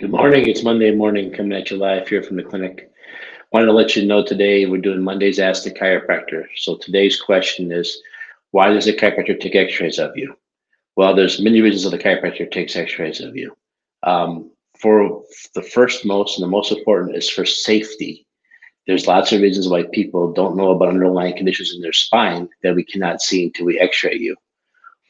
Good morning. It's Monday morning coming at you live here from the clinic. Wanted to let you know today we're doing Monday's Ask the Chiropractor. So today's question is, why does the chiropractor take x-rays of you? Well, there's many reasons that the chiropractor takes x-rays of you. Um, for the first most and the most important is for safety. There's lots of reasons why people don't know about underlying conditions in their spine that we cannot see until we x-ray you.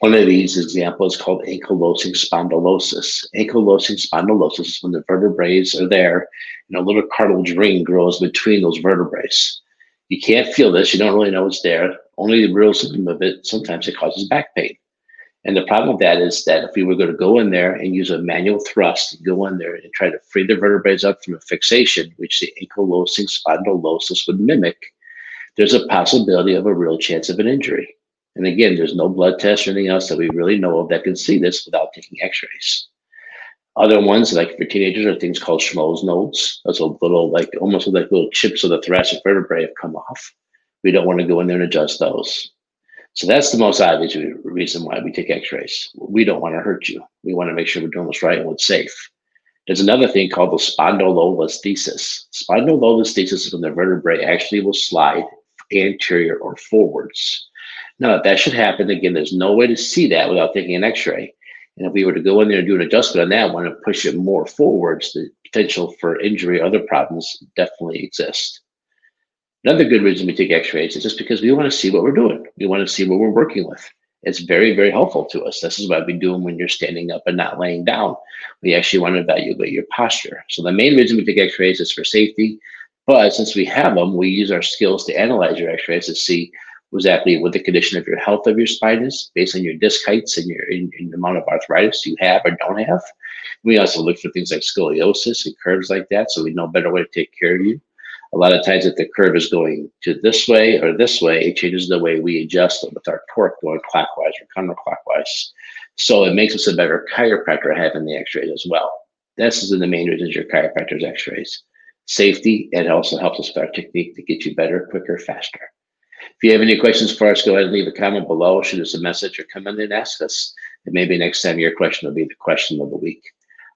One of these examples is called ankylosing spondylosis. Ankylosing spondylosis is when the vertebrae are there and a little cartilage ring grows between those vertebrae. You can't feel this, you don't really know it's there. Only the real symptom of it, sometimes it causes back pain. And the problem with that is that if we were going to go in there and use a manual thrust, go in there and try to free the vertebrae up from a fixation, which the ankylosing spondylosis would mimic, there's a possibility of a real chance of an injury. And again, there's no blood test or anything else that we really know of that can see this without taking x-rays. Other ones, like for teenagers, are things called Schmorl's nodes. Those are little, like almost like little chips of the thoracic vertebrae have come off. We don't want to go in there and adjust those. So that's the most obvious reason why we take x-rays. We don't want to hurt you. We want to make sure we're doing what's right and what's safe. There's another thing called the spondylolisthesis. Spondylolisthesis is when the vertebrae actually will slide anterior or forwards. Now, that should happen, again, there's no way to see that without taking an x-ray. And if we were to go in there and do an adjustment on that one and push it more forwards, the potential for injury or other problems definitely exist. Another good reason we take x-rays is just because we want to see what we're doing. We want to see what we're working with. It's very, very helpful to us. This is what we do when you're standing up and not laying down. We actually want to evaluate your posture. So the main reason we take x-rays is for safety. But since we have them, we use our skills to analyze your x-rays to see exactly what the condition of your health of your spine is based on your disc heights and your in, the amount of arthritis you have or don't have. We also look for things like scoliosis and curves like that, so we know better way to take care of you. A lot of times, if the curve is going to this way or this way, it changes the way we adjust it with our torque going clockwise or counterclockwise. So it makes us a better chiropractor having the x-rays as well. This is the main reason your chiropractor's x-rays. Safety, it also helps us with our technique to get you better, quicker, faster. If you have any questions for us, go ahead and leave a comment below, shoot us a message, or come in and ask us. And maybe next time your question will be the question of the week.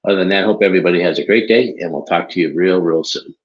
Other than that, hope everybody has a great day, and we'll talk to you real, real soon.